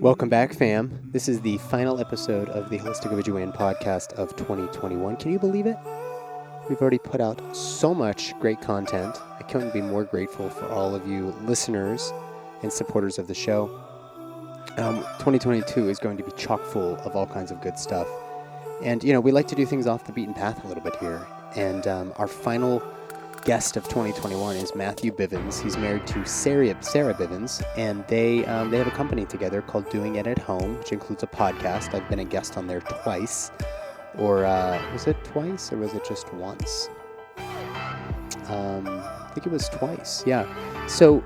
Welcome back, fam. This is the final episode of the Holistic OBGYN podcast of 2021. Can you believe it? We've already put out so much great content. I couldn't be more grateful for all of you listeners and supporters of the show. Um, 2022 is going to be chock full of all kinds of good stuff. And, you know, we like to do things off the beaten path a little bit here. And um, our final guest of 2021 is Matthew Bivens. He's married to Sarah, Sarah Bivens, and they um, they have a company together called Doing It at Home, which includes a podcast. I've been a guest on there twice, or uh, was it twice, or was it just once? Um, I think it was twice. Yeah. So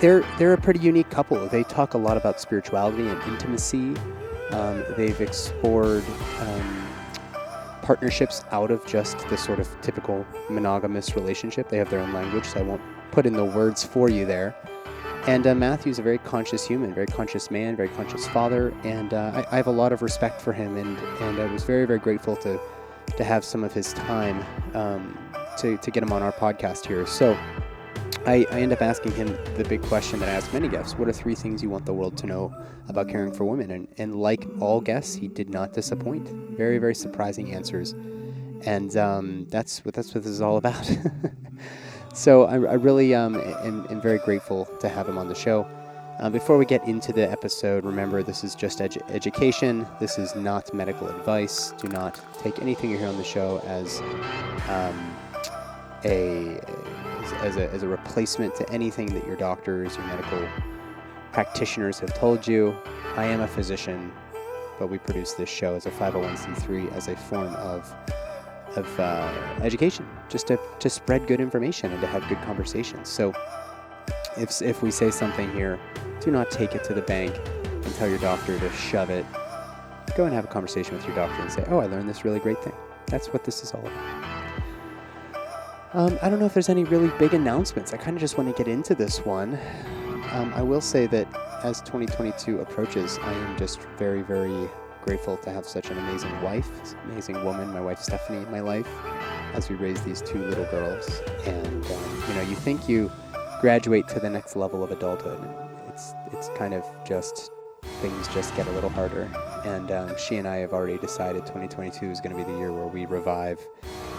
they're they're a pretty unique couple. They talk a lot about spirituality and intimacy. Um, they've explored. Um, partnerships out of just the sort of typical monogamous relationship. They have their own language, so I won't put in the words for you there. And uh, Matthew's a very conscious human, very conscious man, very conscious father, and uh, I, I, have a lot of respect for him. And, and I was very, very grateful to to have some of his time um, to to get him on our podcast here. So I, I, end up asking him the big question that I ask many guests What are three things you want the world to know about caring for women? And, and like all guests, he did not disappoint. Very, very surprising answers. And um, that's, what, that's what this is all about. so I, I really um, am, am, very grateful to have him on the show. Uh, before we get into the episode, remember this is just edu- education. This is not medical advice. Do not take anything you hear on the show as um, a as, a, as a replacement to anything that your doctors, your medical practitioners have told you. I am a physician, but we produce this show as a 501c3 as a form of of uh, education, just to, to spread good information and to have good conversations. So, if, if we say something here, do not take it to the bank and tell your doctor to shove it. Go and have a conversation with your doctor and say, Oh, I learned this really great thing. That's what this is all about. Um, I don't know if there's any really big announcements. I kind of just want to get into this one. Um, I will say that as 2022 approaches, I am just very, very grateful to have such an amazing wife, amazing woman, my wife Stephanie in my life, as we raise these two little girls. And um, you know, you think you graduate to the next level of adulthood, it's it's kind of just things just get a little harder. And um, she and I have already decided 2022 is going to be the year where we revive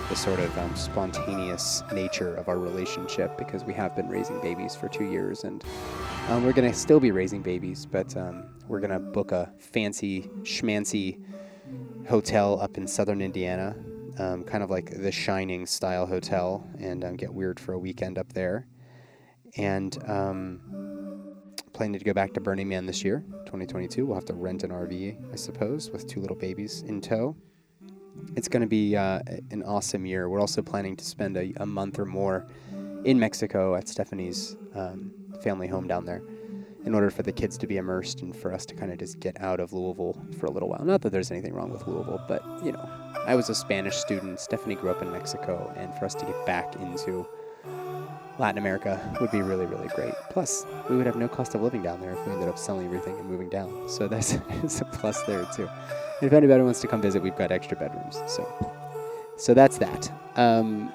the sort of um, spontaneous nature of our relationship because we have been raising babies for two years and um, we're going to still be raising babies, but um, we're going to book a fancy, schmancy hotel up in southern Indiana, um, kind of like the Shining style hotel, and um, get weird for a weekend up there. And planning to go back to Burning Man this year, 2022. We'll have to rent an RV, I suppose, with two little babies in tow it's going to be uh, an awesome year. We're also planning to spend a, a month or more in Mexico at Stephanie's um, family home down there in order for the kids to be immersed and for us to kind of just get out of Louisville for a little while. Not that there's anything wrong with Louisville, but you know, I was a Spanish student. Stephanie grew up in Mexico, and for us to get back into Latin America would be really, really great. Plus, we would have no cost of living down there if we ended up selling everything and moving down. So that's, that's a plus there too if anybody wants to come visit, we've got extra bedrooms. So, so that's that. Um,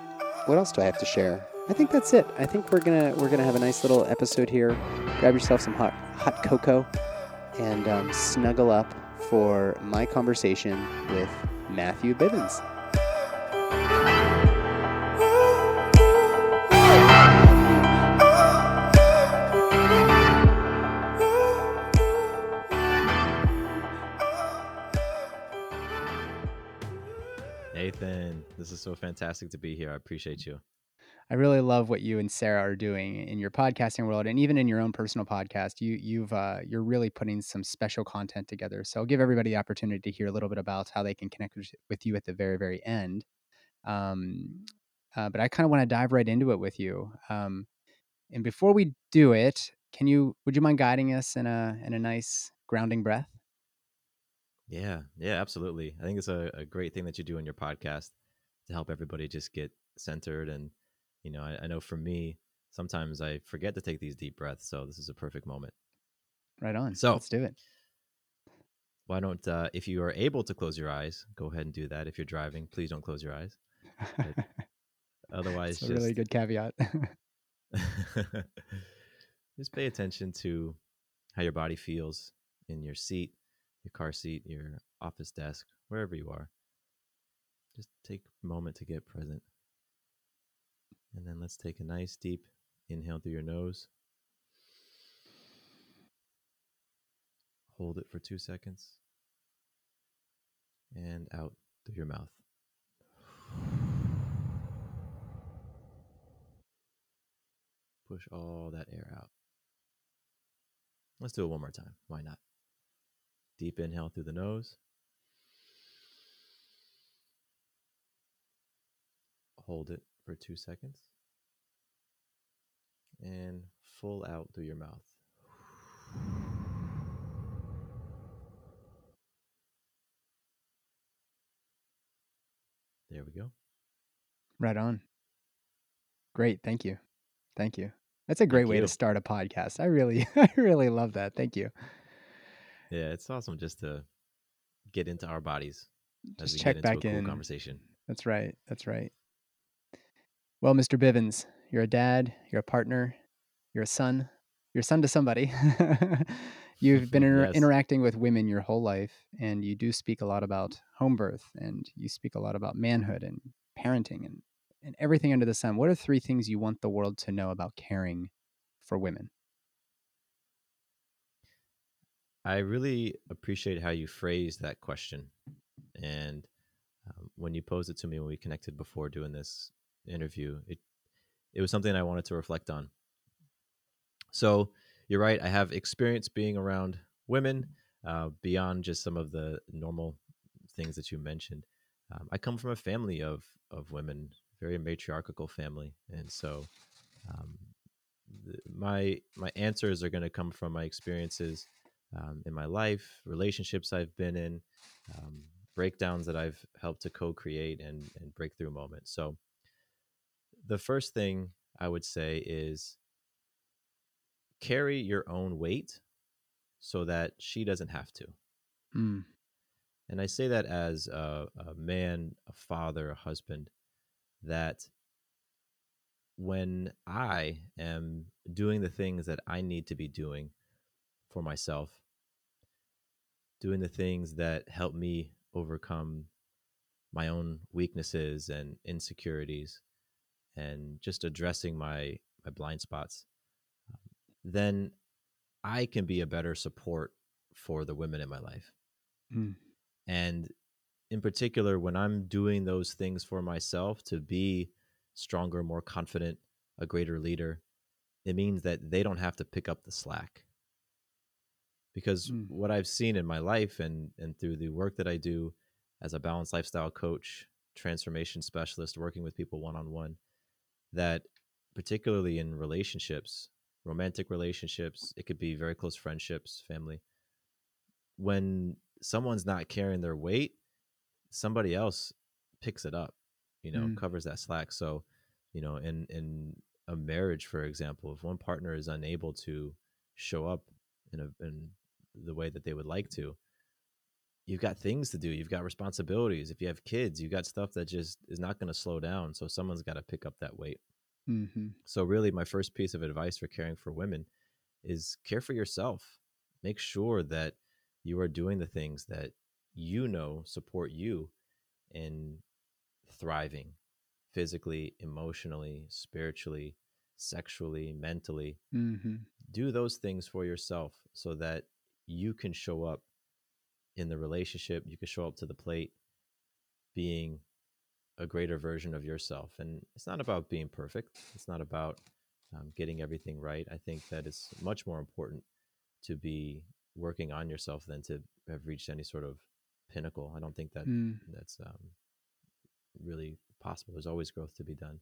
what else do I have to share? I think that's it. I think we're gonna we're gonna have a nice little episode here. Grab yourself some hot hot cocoa, and um, snuggle up for my conversation with Matthew Bivens. This is so fantastic to be here. I appreciate you. I really love what you and Sarah are doing in your podcasting world, and even in your own personal podcast. You you've uh, you're really putting some special content together. So I'll give everybody the opportunity to hear a little bit about how they can connect with you at the very very end. Um, uh, but I kind of want to dive right into it with you. Um, and before we do it, can you would you mind guiding us in a in a nice grounding breath? Yeah, yeah, absolutely. I think it's a, a great thing that you do in your podcast to help everybody just get centered. And, you know, I, I know for me, sometimes I forget to take these deep breaths. So this is a perfect moment. Right on. So- let's do it. Why don't, uh, if you are able to close your eyes, go ahead and do that. If you're driving, please don't close your eyes. Otherwise, It's a really good caveat. just pay attention to how your body feels in your seat, your car seat, your office desk, wherever you are. Just take moment to get present. And then let's take a nice deep inhale through your nose. Hold it for two seconds. And out through your mouth. Push all that air out. Let's do it one more time. Why not? Deep inhale through the nose. Hold it for two seconds. And full out through your mouth. There we go. right on. Great. Thank you. Thank you. That's a great Thank way you. to start a podcast. I really, I really love that. Thank you. Yeah, it's awesome just to get into our bodies Just check back cool in. conversation. That's right. That's right. Well, Mr. Bivens, you're a dad, you're a partner, you're a son, you're a son to somebody. You've been inter- Yes. interacting with women your whole life, and you do speak a lot about home birth, and you speak a lot about manhood and parenting and, and everything under the sun. What are three things you want the world to know about caring for women? I really appreciate how you phrased that question. And um, when you posed it to me when we connected before doing this interview, it it was something I wanted to reflect on. So you're right. I have experience being around women uh, beyond just some of the normal things that you mentioned. Um, I come from a family of of women, very matriarchal family, and so um, the, my my answers are going to come from my experiences um, in my life, relationships I've been in, um, breakdowns that I've helped to co-create and and breakthrough moments. So the first thing I would say is carry your own weight so that she doesn't have to. Mm, And I say that as a, a man, a father, a husband, that when I am doing the things that I need to be doing for myself, doing the things that help me overcome my own weaknesses and insecurities, and just addressing my, my blind spots, then I can be a better support for the women in my life. mm, And in particular, when I'm doing those things for myself to be stronger, more confident, a greater leader, it means that they don't have to pick up the slack. Because Mm. what I've seen in my life and, and through the work that I do as a balanced lifestyle coach, transformation specialist, working with people one on one, that particularly in relationships, romantic relationships, it could be very close friendships, family, when someone's not carrying their weight, somebody else picks it up, you know, Mm. covers that slack. So, you know, in in a marriage, for example, if one partner is unable to show up in a in the way that they would like to, you've got things to do. You've got responsibilities. If you have kids, you've got stuff that just is not going to slow down. So someone's got to pick up that weight. hmm So, really, my first piece of advice for caring for women is care for yourself. Make sure that you are doing the things that you know support you in thriving physically, emotionally, spiritually, sexually, mentally. hmm Do those things for yourself so that you can show up in the relationship, you can show up to the plate being a greater version of yourself. And it's not about being perfect, it's not about um, getting everything right. I think that it's much more important to be working on yourself than to have reached any sort of pinnacle. I don't think that Mm. that's um, really possible. There's always growth to be done.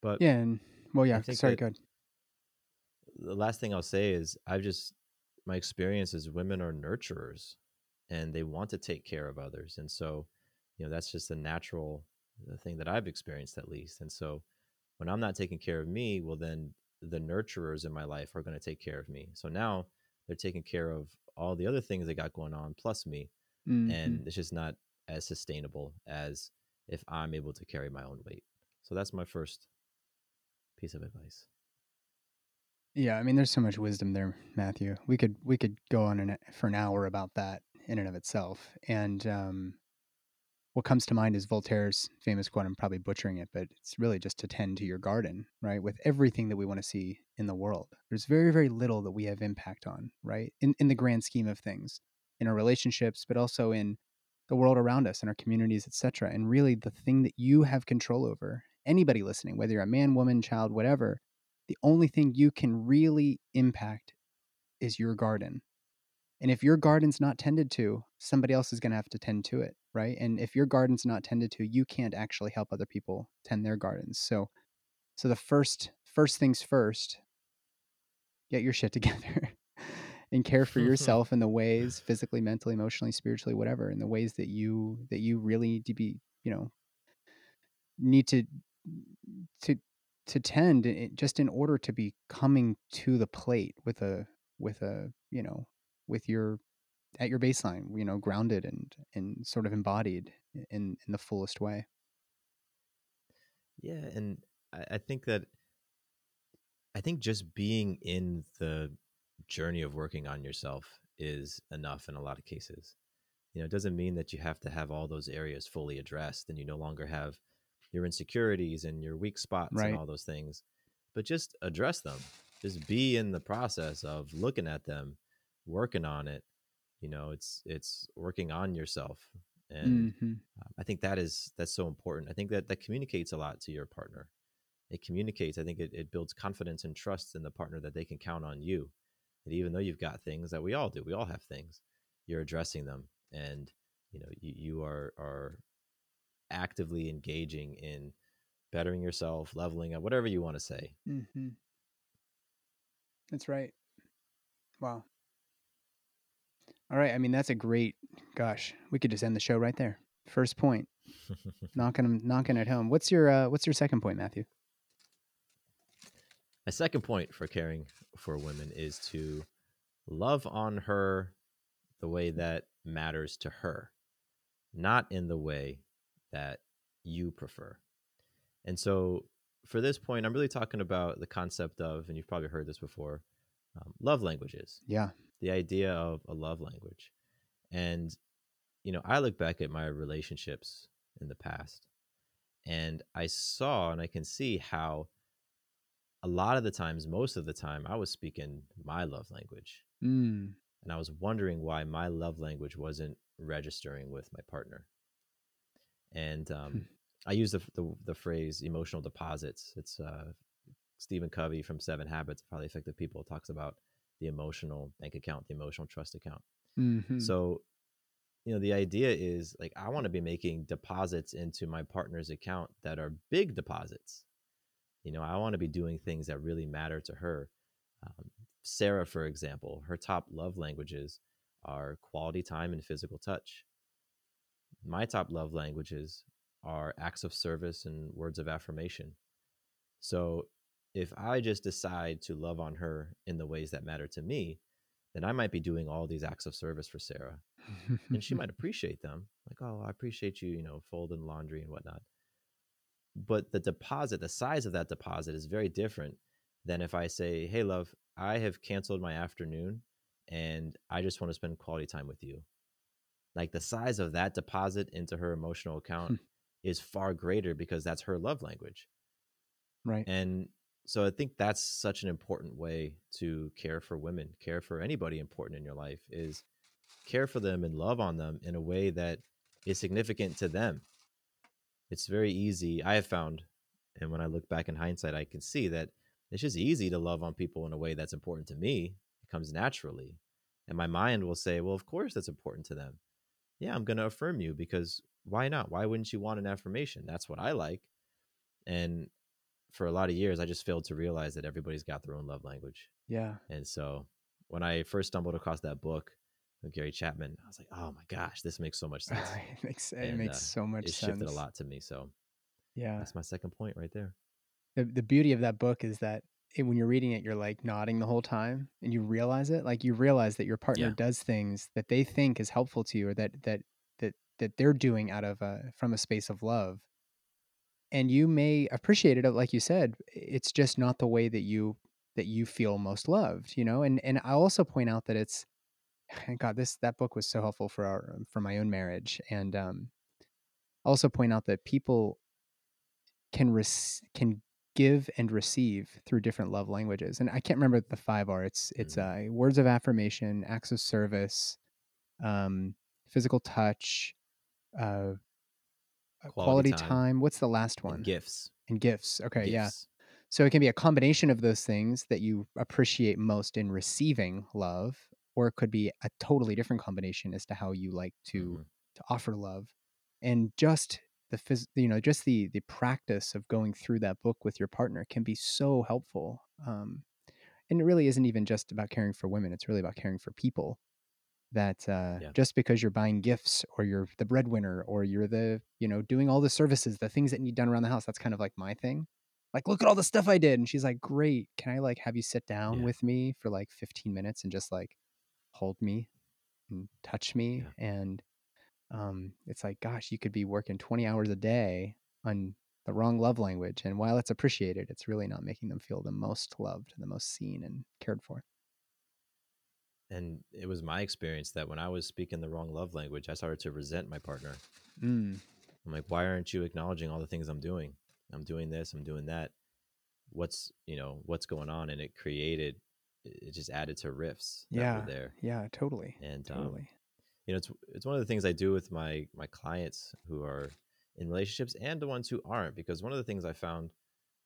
But Yeah. And well, yeah. Sorry, good. the last thing I'll say is I've just my experience is women are nurturers and they want to take care of others. And so, you know, that's just a natural uh, thing that I've experienced at least. And so when I'm not taking care of me, well, then the nurturers in my life are going to take care of me. So now they're taking care of all the other things they got going on plus me. Mm-hmm. And it's just not as sustainable as if I'm able to carry my own weight. So that's my first piece of advice. Yeah, I mean, there's so much wisdom there, Matthew. We could we could go on an, for an hour about that in and of itself. And um, what comes to mind is Voltaire's famous quote. I'm probably butchering it, but it's really just to tend to your garden, right? With everything that we want to see in the world, there's very, very little that we have impact on, right? In in the grand scheme of things, in our relationships, but also in the world around us, in our communities, etc. And really, the thing that you have control over, anybody listening, whether you're a man, woman, child, whatever, the only thing you can really impact is your garden and if your garden's not tended to, somebody else is going to have to tend to it, right? And if your garden's not tended to, you can't actually help other people tend their gardens. So so the first first things first, get your shit together and care for yourself in the ways physically, mentally, emotionally, spiritually, whatever, in the ways that you that you really need to be, you know, need to to to tend eh, just in order to be coming to the plate with a with a you know with your at your baseline, you know, grounded and and sort of embodied in in the fullest way. Yeah, and I, I think that I think just being in the journey of working on yourself is enough in a lot of cases. You know, it doesn't mean that you have to have all those areas fully addressed and you no longer have your insecurities and your weak spots right. and all those things, but just address them. Just be in the process of looking at them working on it you know it's it's working on yourself and mm-hmm. Um, i think that is that's so important i think that that communicates a lot to your partner it communicates i think it, it builds confidence and trust in the partner that they can count on you and even though you've got things that we all do we all have things you're addressing them and you know you, you are are actively engaging in bettering yourself leveling up whatever you want to say mm-hmm. that's right wow all right. I mean, that's a great. Gosh, we could just end the show right there. First point, knocking knocking it home. What's your uh, What's your second point, Matthew? My second point for caring for women is to love on her the way that matters to her, not in the way that you prefer. And so, for this point, I'm really talking about the concept of, and you've probably heard this before, um, love languages. Yeah the idea of a love language. And, you know, I look back at my relationships in the past and I saw and I can see how a lot of the times, most of the time, I was speaking my love language. Mm. And I was wondering why my love language wasn't registering with my partner. And um, hmm. I use the, the, the phrase emotional deposits. It's uh, Stephen Covey from Seven Habits of Highly Effective People talks about the emotional bank account, the emotional trust account. Mm-hmm. So, you know, the idea is like I want to be making deposits into my partner's account that are big deposits. You know, I want to be doing things that really matter to her. Um, Sarah, for example, her top love languages are quality time and physical touch. My top love languages are acts of service and words of affirmation. So if I just decide to love on her in the ways that matter to me, then I might be doing all these acts of service for Sarah. and she might appreciate them. Like, oh, I appreciate you, you know, folding laundry and whatnot. But the deposit, the size of that deposit is very different than if I say, hey, love, I have canceled my afternoon and I just want to spend quality time with you. Like the size of that deposit into her emotional account is far greater because that's her love language. Right. And so I think that's such an important way to care for women, care for anybody important in your life is care for them and love on them in a way that is significant to them. It's very easy. I have found, and when I look back in hindsight, I can see that it's just easy to love on people in a way that's important to me. It comes naturally. And my mind will say, well, of course that's important to them. Yeah, I'm going to affirm you because why not? Why wouldn't you want an affirmation? That's what I like. And for a lot of years, I just failed to realize that everybody's got their own love language. Yeah. And so when I first stumbled across that book of Gary Chapman, I was like, oh my gosh, this makes so much sense. it makes, it and, makes uh, so much it sense. shifted a lot to me. So yeah, that's my second point right there. the the beauty of that book is that it, when you're reading it, you're like nodding the whole time, and you realize it. Like you realize that your partner Yeah. does things that they think is helpful to you, or that that that that they're doing out of a from a space of love, and you may appreciate it. Like you said, it's just not the way that you that you feel most loved. You know, and and I also point out that it's God, this that book was so helpful for our for my own marriage, and um, also point out that people can res- can give and receive through different love languages, and I can't remember the five are. It's it's uh, words of affirmation, acts of service, um, physical touch, uh, uh, quality, Quality time. time. What's the last And one? gifts. And gifts. Okay, yeah. So it can be a combination of those things that you appreciate most in receiving love, or it could be a totally different combination as to how you like to Mhm. to offer love. And just the phys- you know, just the the practice of going through that book with your partner can be so helpful. Um, and it really isn't even just about caring for women; it's really about caring for people. That uh, Yeah. just because you're buying gifts, or you're the breadwinner, or you're the you know doing all the services, the things that need done around the house, that's kind of like my thing like look at all the stuff i did and she's like great can i like have you sit down Yeah. with me for like 15 minutes and just like hold me and touch me Yeah. and um it's like gosh you could be working 20 hours a day on the wrong love language and while it's appreciated it's really not making them feel the most loved the most seen and cared for And it was my experience that when I was speaking the wrong love language, I started to resent my partner. mm, I'm like, why aren't you acknowledging all the things I'm doing? I'm doing this, I'm doing that. What's you know what's going on? And it created, it just added to rifts that yeah were there. yeah totally And um, totally you know, it's it's one of the things I do with my my clients who are in relationships and the ones who aren't. Because one of the things I found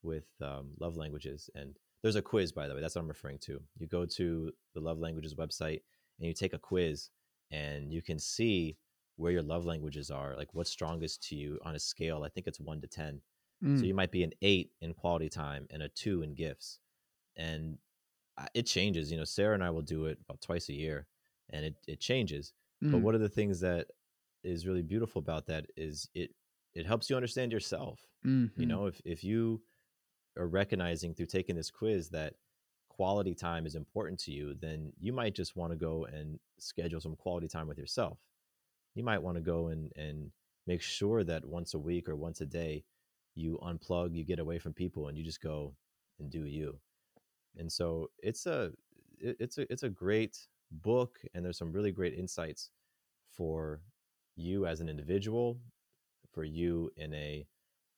with um, love languages, and there's a quiz by the way, that's what I'm referring to. You go to the love languages website and you take a quiz, and you can see where your love languages are, like what's strongest to you on a scale. I think it's one to ten. Mm, So you might be an eight in quality time and a two in gifts. And it changes. You know, Sarah and I will do it about twice a year and it, it changes. But mm, one of the things that is really beautiful about that is it it helps you understand yourself. mhm, You know, if if you are recognizing through taking this quiz that quality time is important to you, then you might just want to go and schedule some quality time with yourself. You might want to go and and make sure that once a week or once a day you unplug, you get away from people and you just go and do you. And so it's a it's a it's a great book and there's some really great insights for you as an individual, for you in a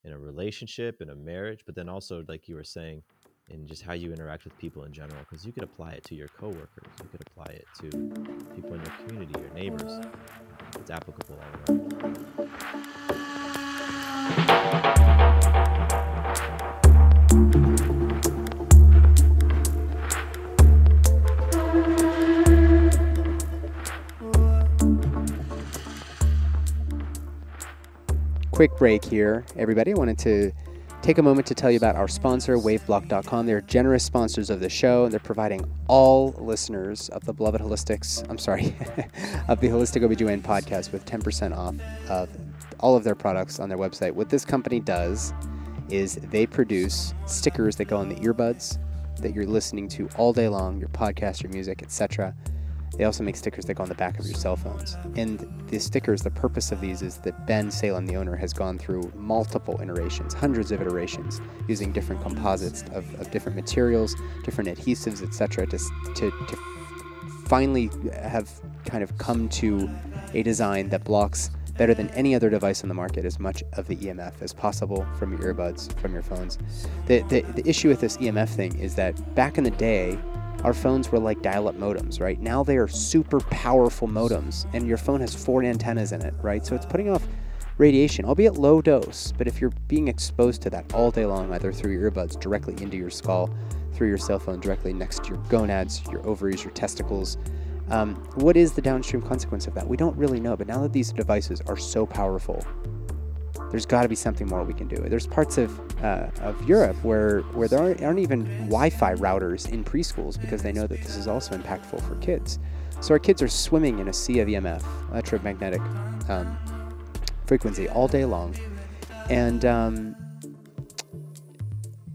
in a relationship, in a marriage, but then also like you were saying in just how you interact with people in general because you could apply it to your coworkers, you could apply it to people in your community, your neighbors. It's applicable all around. Quick break here, everybody. I wanted to take a moment to tell you about our sponsor, waveblock.com. They're generous sponsors of the show. And they're providing all listeners of the Beloved Holistics, I'm sorry, of the Holistic OBGYN podcast with 10% off of all of their products on their website. What this company does is they produce stickers that go on the earbuds that you're listening to all day long, your podcast, your music, etc. They also make stickers that go on the back of your cell phones. And the stickers, the purpose of these is that Ben Salem, the owner, has gone through multiple iterations, hundreds of iterations, using different composites of, of different materials, different adhesives, etc., to, to, to finally have kind of come to a design that blocks better than any other device on the market as much of the EMF as possible from your earbuds, from your phones. The, the, the issue with this EMF thing is that back in the day, our phones were like dial up modems, right? Now they are super powerful modems, and your phone has four antennas in it, right? So it's putting off radiation, albeit low dose. But if you're being exposed to that all day long, either through your earbuds directly into your skull, through your cell phone directly next to your gonads, your ovaries, your testicles, um, what is the downstream consequence of that? We don't really know. But now that these devices are so powerful, there's got to be something more we can do. There's parts of uh, of Europe where where there aren't, aren't even Wi-Fi routers in preschools because they know that this is also impactful for kids. So our kids are swimming in a sea of EMF, electromagnetic um, frequency, all day long, and um,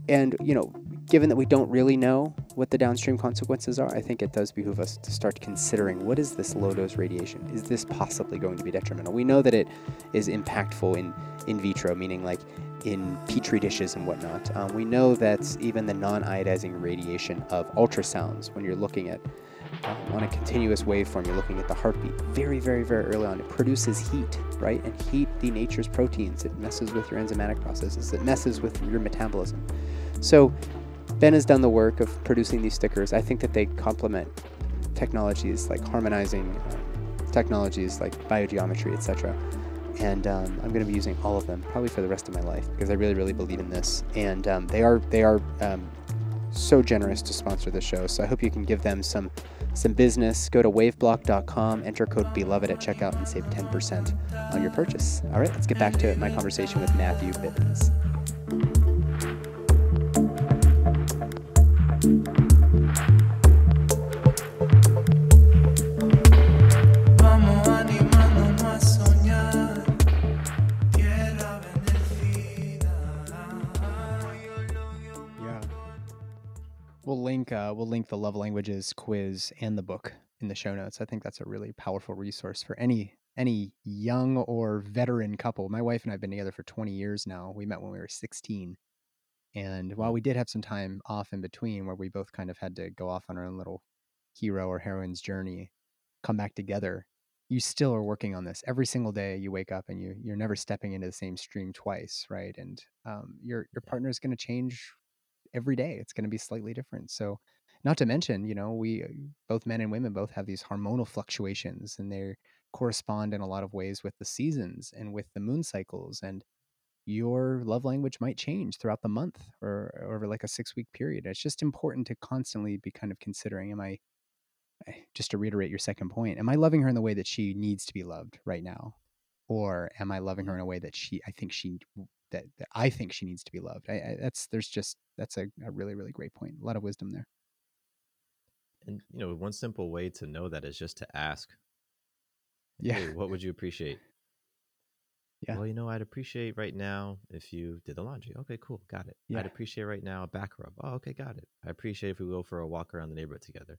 and you know, given that we don't really know what the downstream consequences are, I think it does behoove us to start considering what is this low dose radiation? Is this possibly going to be detrimental? We know that it is impactful in in vitro, meaning like in petri dishes and whatnot. Um, we know that even the non ionizing radiation of ultrasounds, when you're looking at um, on a continuous waveform, you're looking at the heartbeat very, very, very early on. It produces heat, right? And heat denatures proteins. It messes with your enzymatic processes. It messes with your metabolism. So Ben has done the work of producing these stickers. I think that they complement technologies like harmonizing uh, technologies like biogeometry, etc. And um, I'm going to be using all of them probably for the rest of my life because I really, really believe in this. And um, they are they are um, so generous to sponsor the show. So I hope you can give them some some business. Go to waveblock.com, enter code beloved at checkout, and save 10% on your purchase. All right, let's get back to my conversation with Matthew Bivens. Uh, we'll link the love languages quiz and the book in the show notes. I think that's a really powerful resource for any any young or veteran couple. My wife and I have been together for 20 years now. We met when we were 16. And while we did have some time off in between where we both kind of had to go off on our own little hero or heroine's journey, come back together, you still are working on this every single day. You wake up and you you're never stepping into the same stream twice, right? And um, your your partner is going to change every day. It's going to be slightly different. So, not to mention, you know, we uh, both men and women both have these hormonal fluctuations, and they correspond in a lot of ways with the seasons and with the moon cycles. And your love language might change throughout the month or, or over like a six week period. It's just important to constantly be kind of considering: Am I eh, just to reiterate your second point? Am I loving her in the way that she needs to be loved right now? or am I loving her in a way that she I think she that, that I think she needs to be loved. I, I, that's there's just that's a, a really really great point. A lot of wisdom there. And you know, one simple way to know that is just to ask. Yeah. Hey, what would you appreciate? Yeah. Well, you know, I'd appreciate right now if you did the laundry. Okay, cool, got it. Yeah. I'd appreciate right now a back rub. Oh, okay, got it. I appreciate if we go for a walk around the neighborhood together.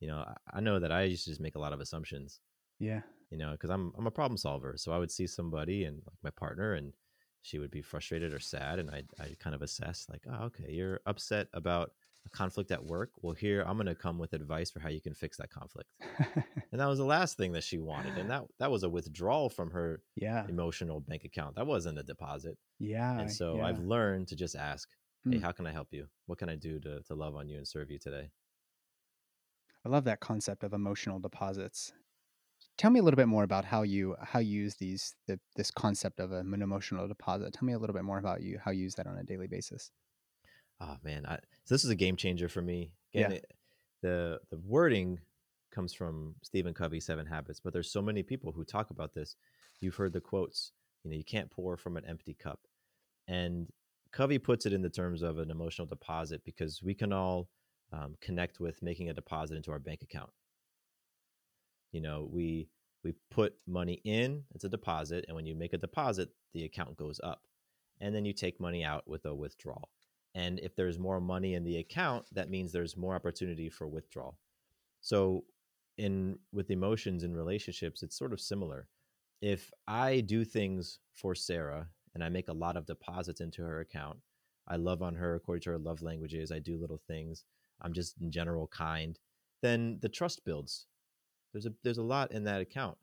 You know, I, I know that I used to just make a lot of assumptions. Yeah. You know, because I'm I'm a problem solver, so I would see somebody and like my partner, and she would be frustrated or sad and i i kind of assess like oh okay you're upset about a conflict at work. Well here i'm going to come with advice for how you can fix that conflict. And that was the last thing that she wanted and that that was a withdrawal from her yeah. emotional bank account. That wasn't a deposit. Yeah and so yeah. i've learned to just ask hey Hmm. how can i help you? What can i do to, to love on you and serve you today? I love that concept of emotional deposits. Tell me a little bit more about how you how you use these the, this concept of an emotional deposit. Tell me a little bit more about you how you use that on a daily basis. oh man I, so this is a game changer for me again Yeah. it, the the wording comes from stephen covey seven habits but there's so many people who talk about this you've heard the quotes you know you can't pour from an empty cup and covey puts it in the terms of an emotional deposit because we can all um, connect with making a deposit into our bank account you know we we put money in it's a deposit and when you make a deposit the account goes up and then you take money out with a withdrawal. And if there's more money in the account that means there's more opportunity for withdrawal. So in with emotions in relationships it's sort of similar. If i do things for sarah and i make a lot of deposits into her account i love on her according to her love languages i do little things i'm just in general kind then the trust builds there's a there's a lot in that account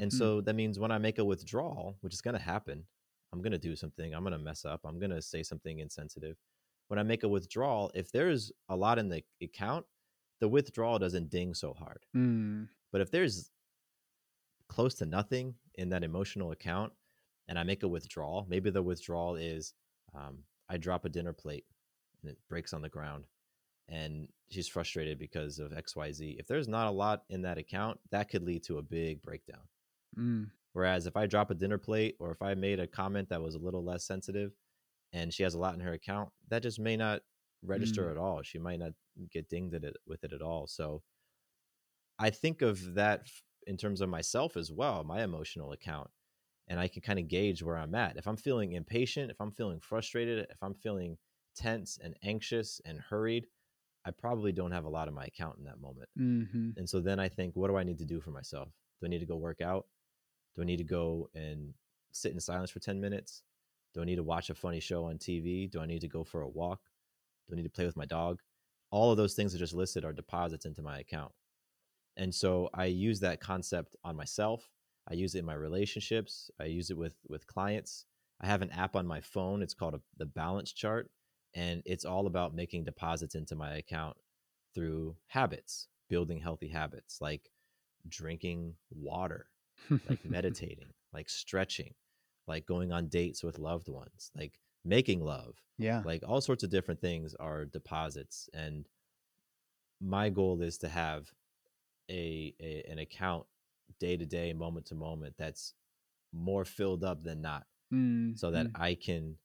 and Mhm. so that means when I make a withdrawal, which is going to happen, I'm going to do something, I'm going to mess up, I'm going to say something insensitive. When I make a withdrawal, if there's a lot in the account, the withdrawal doesn't ding so hard. Mm, But if there's close to nothing in that emotional account and I make a withdrawal, maybe the withdrawal is um, I drop a dinner plate and it breaks on the ground and she's frustrated because of XYZ. If there's not a lot in that account, that could lead to a big breakdown. mm, Whereas if I drop a dinner plate or if I made a comment that was a little less sensitive and she has a lot in her account, that just may not register Mm. at all. She might not get dinged at it, with it at all. So I think of that in terms of myself as well, my emotional account. And I can kind of gauge where I'm at. If I'm feeling impatient, if I'm feeling frustrated, if I'm feeling tense and anxious and hurried, I probably don't have a lot in my account in that moment. Mm-hmm. And so then I think, what do I need to do for myself? Do I need to go work out? Do I need to go and sit in silence for 10 minutes? Do I need to watch a funny show on TV? Do I need to go for a walk? Do I need to play with my dog? All of those things that just listed are deposits into my account. And so I use that concept on myself. I use it in my relationships. I use it with with clients. I have an app on my phone. It's called a, the Balance Chart, and it's all about making deposits into my account through habits, building healthy habits like drinking water, like meditating, like stretching, like going on dates with loved ones, like making love, yeah. like all sorts of different things are deposits. And my goal is to have a, a an account day to day, moment to moment that's more filled up than not, Mm, so that mm. I can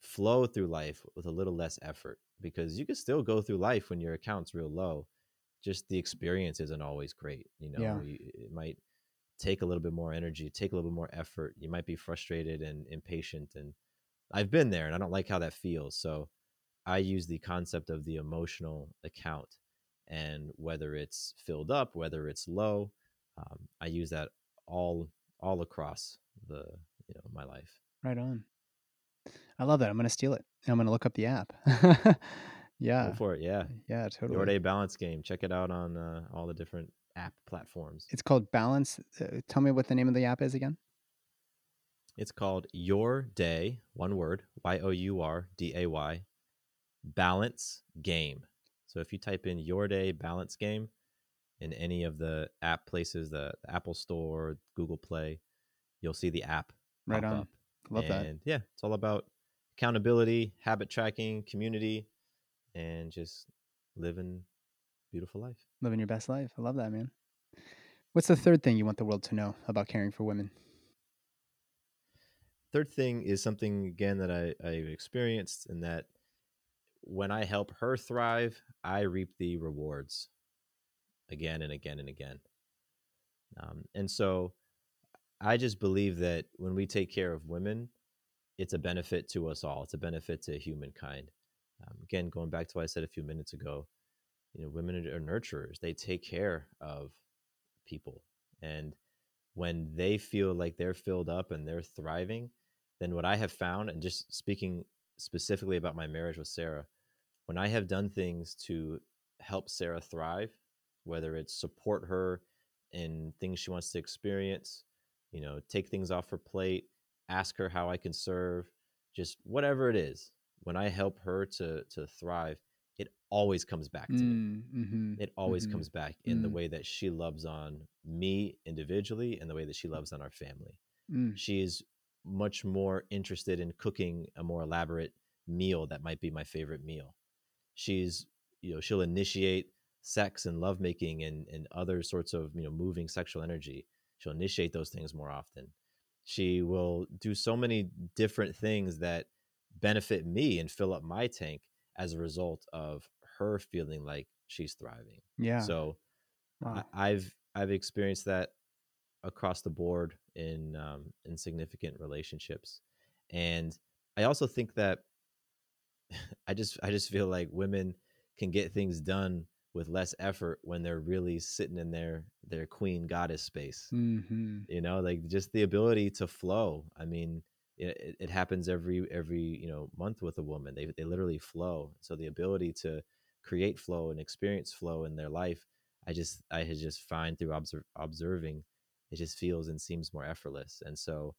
flow through life with a little less effort. Because you can still go through life when your account's real low, just the experience isn't always great. You know, Yeah. you, it might take a little bit more energy, take a little bit more effort. You might be frustrated and impatient, and I've been there, and I don't like how that feels. So I use the concept of the emotional account, and whether it's filled up, whether it's low, um, I use that all all across the you know my life. Right on. I love that. I'm gonna steal it. I'm gonna look up the app. yeah. Go for it, yeah. Yeah. Totally. Your Day Balance Game. Check it out on uh, all the different app platforms. It's called Balance. Uh, tell me what the name of the app is again. It's called Your Day, one word, Y O U R D A Y, Balance Game. So if you type in Your Day Balance Game in any of the app places, the, the Apple Store, Google Play, you'll see the app. Right on. up. Love that. yeah, it's all about accountability, habit tracking, community, and just living beautiful life. Living your best life. I love that, man. What's the third thing you want the world to know about caring for women? Third thing is something again that I, I've experienced and that when I help her thrive, I reap the rewards again and again and again. Um, and so I just believe that when we take care of women, it's a benefit to us all. It's a benefit to humankind. Um, again, going back to what I said a few minutes ago, you know, women are nurturers. They take care of people, and when they feel like they're filled up and they're thriving, then what I have found, and just speaking specifically about my marriage with Sarah, when I have done things to help Sarah thrive, whether it's support her in things she wants to experience, you know, take things off her plate, ask her how I can serve, just whatever it is. When I help her to to thrive, it always comes back to me. Mm-hmm. It always Mhm. comes back in the Mm. way that she loves on me individually and the way that she loves on our family. Mm. is much more interested in cooking a more elaborate meal that might be my favorite meal. She's, you know, she'll initiate sex and lovemaking and, and other sorts of, you know, moving sexual energy. She'll initiate those things more often. She will do so many different things that benefit me and fill up my tank as a result of her feeling like she's thriving. Yeah. So wow. I, I've I've experienced that across the board in um, in significant relationships, and I also think that I just I just feel like women can get things done with less effort when they're really sitting in their their queen goddess space. mm-hmm. You know, like just the ability to flow. I mean, it, it happens every every you know month with a woman. They they literally flow. So the ability to create flow and experience flow in their life, I just I just find through obser- observing, it just feels and seems more effortless. And so,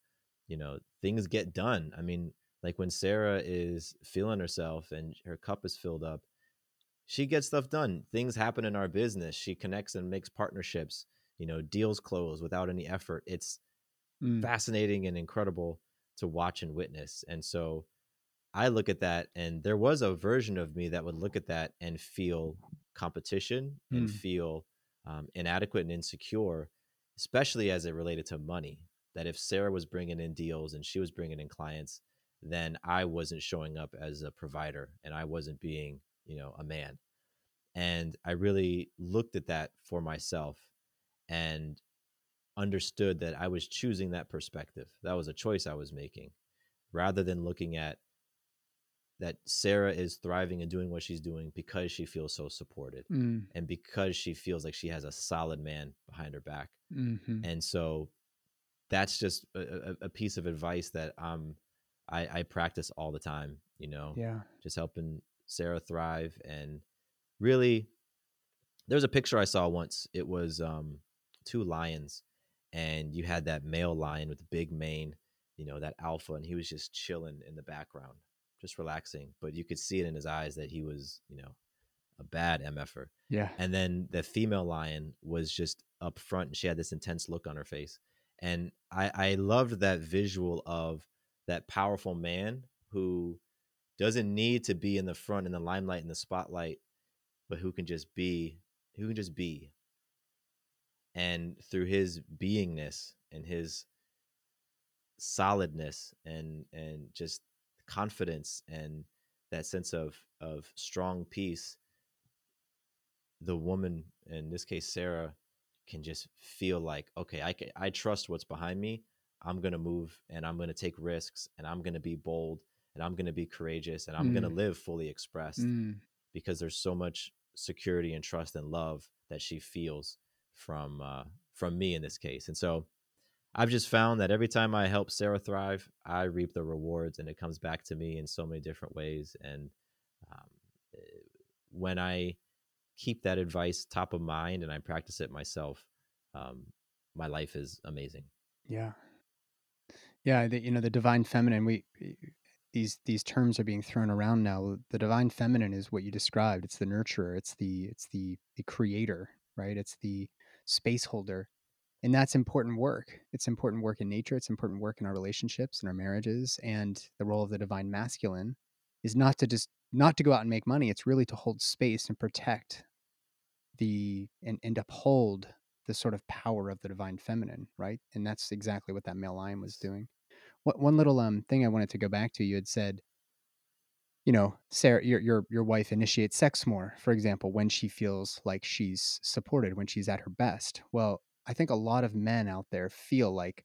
you know, things get done. I mean, like when Sarah is feeling herself and her cup is filled up, she gets stuff done. Things happen in our business. She connects and makes partnerships. You know, deals close without any effort. It's Mm. fascinating and incredible to watch and witness. And so I look at that, and there was a version of me that would look at that and feel competition and Mm. feel um, inadequate and insecure, especially as it related to money. That if Sarah was bringing in deals and she was bringing in clients, then I wasn't showing up as a provider and I wasn't being, you know, a man. And I really looked at that for myself and understood that I was choosing that perspective. That was a choice I was making rather than looking at that Sarah is thriving and doing what she's doing because she feels so supported Mm, and because she feels like she has a solid man behind her back. mhm. And so that's just a, a- a piece of advice that um I, I practice all the time, you know, Yeah. just helping Sarah thrive and really there was a picture I saw once. It was um two lions and you had that male lion with the big mane, you know, that alpha and he was just chilling in the background, just relaxing, but you could see it in his eyes that he was, you know, a bad MFer. Yeah. And then the female lion was just up front and she had this intense look on her face. And I, I loved that visual of that powerful man who doesn't need to be in the front in the limelight in the spotlight, but who can just be who can just be. And through his beingness and his solidness and and just confidence and that sense of of strong peace the woman in this case sarah can just feel like okay i can, i trust what's behind me i'm to move and i'm to take risks and i'm to be bold and i'm going to be courageous and i'm going to Mm. live fully expressed Mm, because there's so much security and trust and love that she feels from uh, from me in this case and so i've just found that every time i help sarah thrive i reap the rewards and it comes back to me in so many different ways and um, eh, when i keep that advice top of mind and I practice it myself, um, my life is amazing. yeah. Yeah. The, you know, the divine feminine, we, these, these terms are being thrown around now. The divine feminine is what you described. It's the nurturer. It's the, it's the, the creator, right? It's the space holder. And that's important work. It's important work in nature. It's important work in our relationships and our marriages. And the role of the divine masculine is not to just, not to go out and make money. It's really to hold space and protect the and, and uphold the sort of power of the divine feminine, right? And that's exactly what that male lion was doing. What one little um thing I wanted to go back to, you had said, you know, Sarah, your your your wife initiates sex more, for example, when she feels like she's supported, when she's at her best. Well, I think a lot of men out there feel like,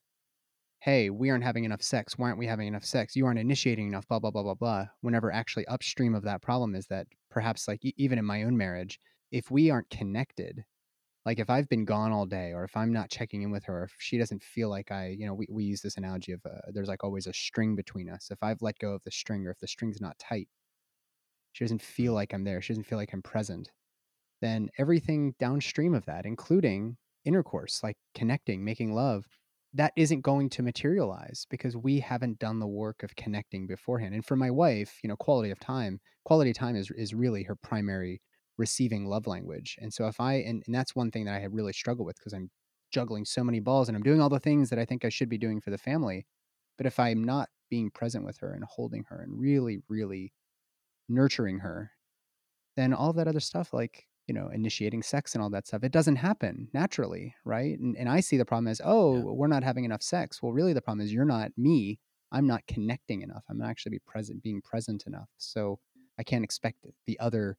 hey, we aren't having enough sex. Why aren't we having enough sex? You aren't initiating enough, blah, blah, blah, blah, blah. Whenever actually upstream of that problem is that perhaps like even in my own marriage, if we aren't connected, like if I've been gone all day or if I'm not checking in with her, if she doesn't feel like I, you know, we, we use this analogy of uh, there's like always a string between us. If I've let go of the string or if the string's not tight, she doesn't feel like I'm there. She doesn't feel like I'm present. Then everything downstream of that, including intercourse, like connecting, making love, that isn't going to materialize because we haven't done the work of connecting beforehand. And for my wife, you know, quality of time, quality time is is really her primary receiving love language. And so if I and, and that's one thing that I really struggled with because I'm juggling so many balls and I'm doing all the things that I think I should be doing for the family. But if I'm not being present with her and holding her and really, really nurturing her, then all that other stuff, like, you know, initiating sex and all that stuff, it doesn't happen naturally, right? And, and I see the problem as, oh, Yeah. we're not having enough sex. Well, really, the problem is you're not me. I'm not connecting enough. I'm not actually be present, being present enough. So I can't expect the other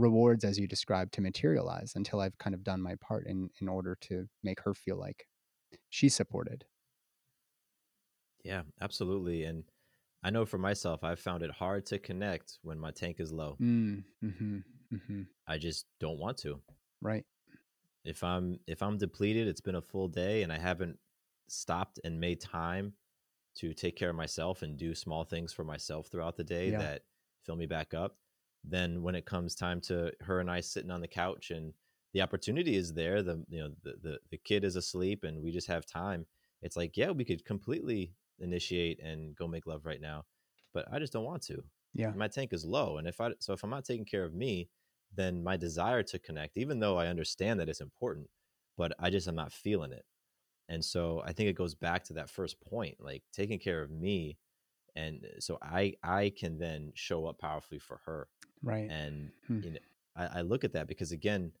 rewards, as you described, to materialize until I've kind of done my part in in order to make her feel like she's supported. Yeah, absolutely. And I know for myself, I've found it hard to connect when my tank is low. Mm, mm-hmm, mm-hmm. I just don't want to. Right. If I'm if I'm depleted, it's been a full day and I haven't stopped and made time to take care of myself and do small things for myself throughout the day Yeah. that fill me back up. Then when it comes time to her and I sitting on the couch and the opportunity is there, the you know the the, the kid is asleep and we just have time. It's like, yeah, we could completely initiate and go make love right now, but I just don't want to. Yeah. My tank is low, and if I so if I'm not taking care of me, then my desire to connect, even though I understand that it's important, but I just am not feeling it. And so I think it goes back to that first point, like taking care of me, and uh, so I I can then show up powerfully for her. Right. And Hmm. you know, I, I look at that because again,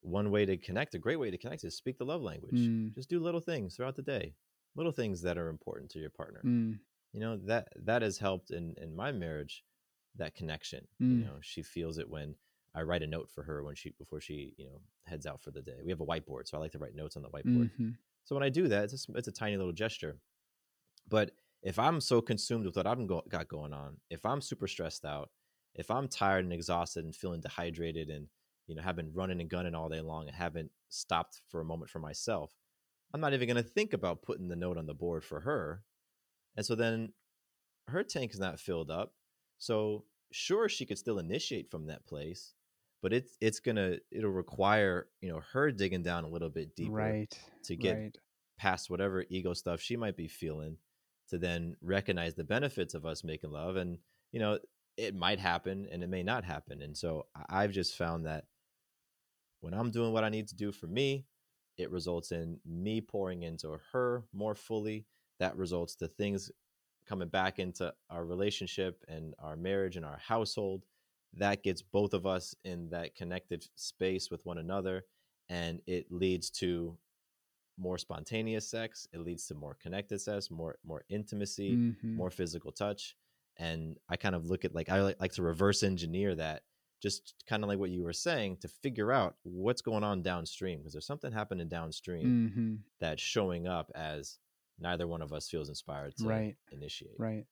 one way to connect, a great way to connect, is speak the love language. Mm, Just do little things throughout the day, little things that are important to your partner. mm, You know that that has helped in in my marriage, that connection. Mm. You know, she feels it when I write a note for her when she before she you know heads out for the day. We have a whiteboard, so I like to write notes on the whiteboard. mhm. So when I do that, it's a, it's a tiny little gesture, but if I'm so consumed with what I've got going on, if I'm super stressed out, if I'm tired and exhausted and feeling dehydrated and you know have been running and gunning all day long and haven't stopped for a moment for myself, I'm not even going to think about putting the note on the board for her. And so then her tank is not filled up. So sure she could still initiate from that place, but it's it's gonna it'll require you know her digging down a little bit deeper right to get right. past whatever ego stuff she might be feeling to then recognize the benefits of us making love and you know it might happen and it may not happen and so i've just found that when i'm doing what i need to do for me it results in me pouring into her more fully that results to things coming back into our relationship and our marriage and our household that gets both of us in that connected space with one another and it leads to more spontaneous sex it leads to more connected sex more more intimacy Mhm. more physical touch and i kind of look at like i like, to reverse engineer that just kind of like what you were saying to figure out what's going on downstream because there's something happening downstream Mhm. that's showing up as neither one of us feels inspired to Right. initiate Right.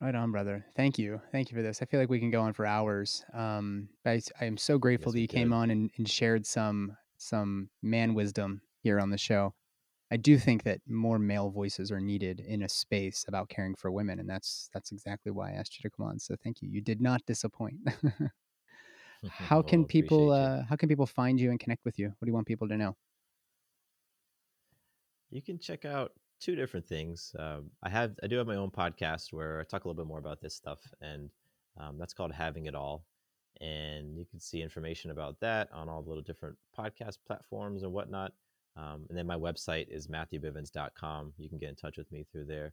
Right on, brother. Thank you. Thank you for this. I feel like we can go on for hours. Um, I, I am so grateful that you came could. on and, and shared some some man wisdom here on the show. I do think that more male voices are needed in a space about caring for women, and that's that's exactly why I asked you to come on. So thank you. You did not disappoint. how Well, can people uh, how can people find you and connect with you? What do you want people to know? you can check out two different things. Um, I have I do have my own podcast where I talk a little bit more about this stuff, and um, that's called Having It All. And you can see information about that on all the little different podcast platforms and whatnot. Um, and then my website is matthewbivens.com. You can get in touch with me through there.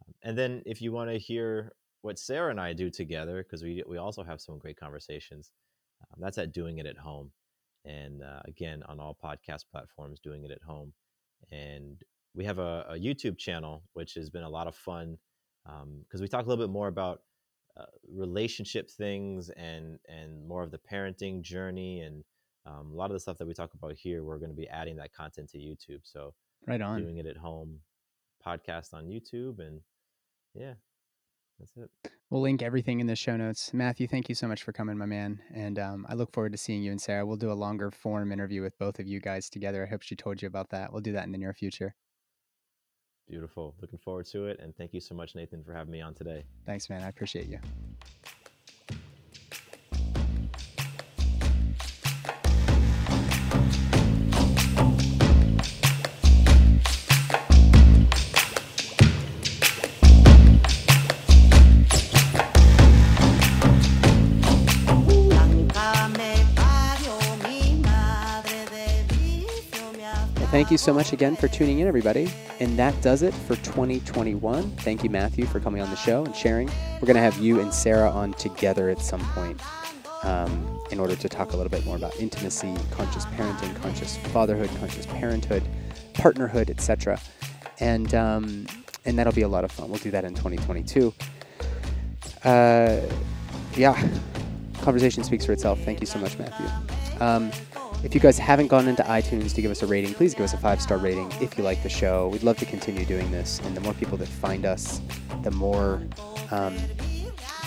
Um, and then if you want to hear what Sarah and I do together, because we we also have some great conversations, um, that's at Doing It at Home. And uh, again, on all podcast platforms, Doing It at Home and we have a, a YouTube channel, which has been a lot of fun because we talk a little bit more about uh, relationship things and and more of the parenting journey and um, a lot of the stuff that we talk about here. We're going to be adding that content to YouTube, so Right on. doing it at home podcast on YouTube, and yeah, that's it. We'll link everything in the show notes. Matthew, thank you so much for coming, my man. And um, I look forward to seeing you and Sarah. We'll do a longer form interview with both of you guys together. I hope she told you about that. We'll do that in the near future. Beautiful. Looking forward to it, and thank you so much, Nathan, for having me on today. Thanks, man. I appreciate you. Thank you so much again for tuning in, everybody. And that does it for 2021. Thank you, Matthew, for coming on the show and sharing. We're going to have you and Sarah on together at some point um, in order to talk a little bit more about intimacy, conscious parenting, conscious fatherhood, conscious parenthood, partnerhood, etc. And um, and that'll be a lot of fun. We'll do that in 2022. Uh, yeah, conversation speaks for itself. Thank you so much, Matthew. Um, if you guys haven't gone into iTunes to give us a rating, please give us a five star rating if you like the show. We'd love to continue doing this, and the more people that find us, the more um,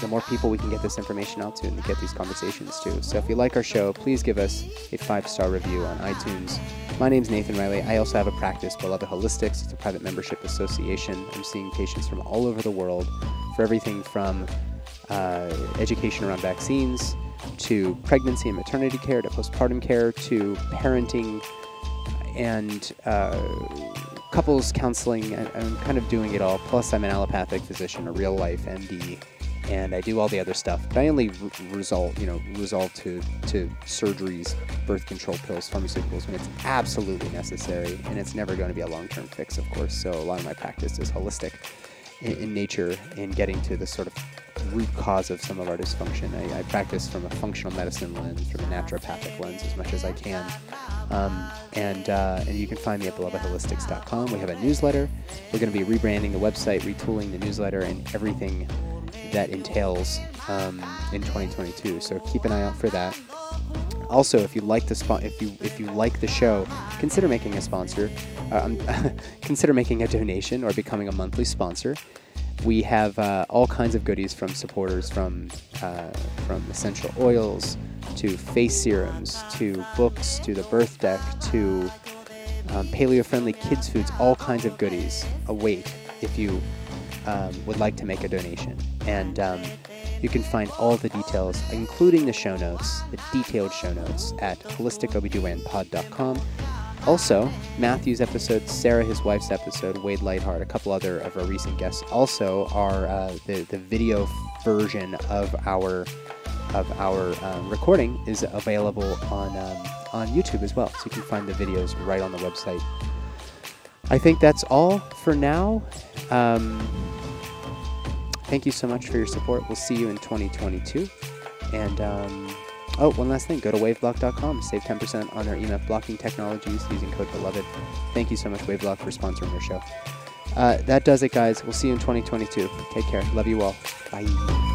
the more people we can get this information out to and get these conversations to. So if you like our show, please give us a five star review on iTunes. My name's Nathan Riley. I also have a practice, Beloved Holistics. It's a private membership association. I'm seeing patients from all over the world for everything from uh, education around vaccines to pregnancy and maternity care to postpartum care to parenting and uh, couples counseling. I, I'm kind of doing it all. Plus, I'm an allopathic physician, a real life MD, and I do all the other stuff. But I only result, you know, resolve to to surgeries, birth control pills, pharmaceuticals when it's absolutely necessary, and it's never going to be a long-term fix, of course. So a lot of my practice is holistic in, in nature in getting to the sort of root cause of some of our dysfunction. I, I practice from a functional medicine lens, from a naturopathic lens as much as I can. Um, and, uh, and you can find me at belovedholistics.com. We have a newsletter. We're going to be rebranding the website, retooling the newsletter, and everything that entails um, in 2022. So keep an eye out for that. Also, if you like the spot, if you if you like the show, consider making a sponsor. Uh, um, consider making a donation or becoming a monthly sponsor. We have uh, all kinds of goodies from supporters, from uh, from essential oils to face serums to books to the birth deck to um, paleo-friendly kids foods. All kinds of goodies await if you um, would like to make a donation. And um, you can find all the details, including the show notes, the detailed show notes, at holisticobgynpod.com. Also, Matthew's episode, Sarah, his wife's episode, Wade Lightheart, a couple other of our recent guests also are uh, the, the video version of our of our um, recording is available on um, on YouTube as well. So you can find the videos right on the website. I think that's all for now. Um, thank you so much for your support. We'll see you in 2022. And um, oh, one last thing: go to waveblock.com, save 10% on their EMF blocking technologies using code Beloved. Thank you so much, Waveblock, for sponsoring our show. Uh, that does it, guys. We'll see you in 2022. Take care. Love you all. Bye.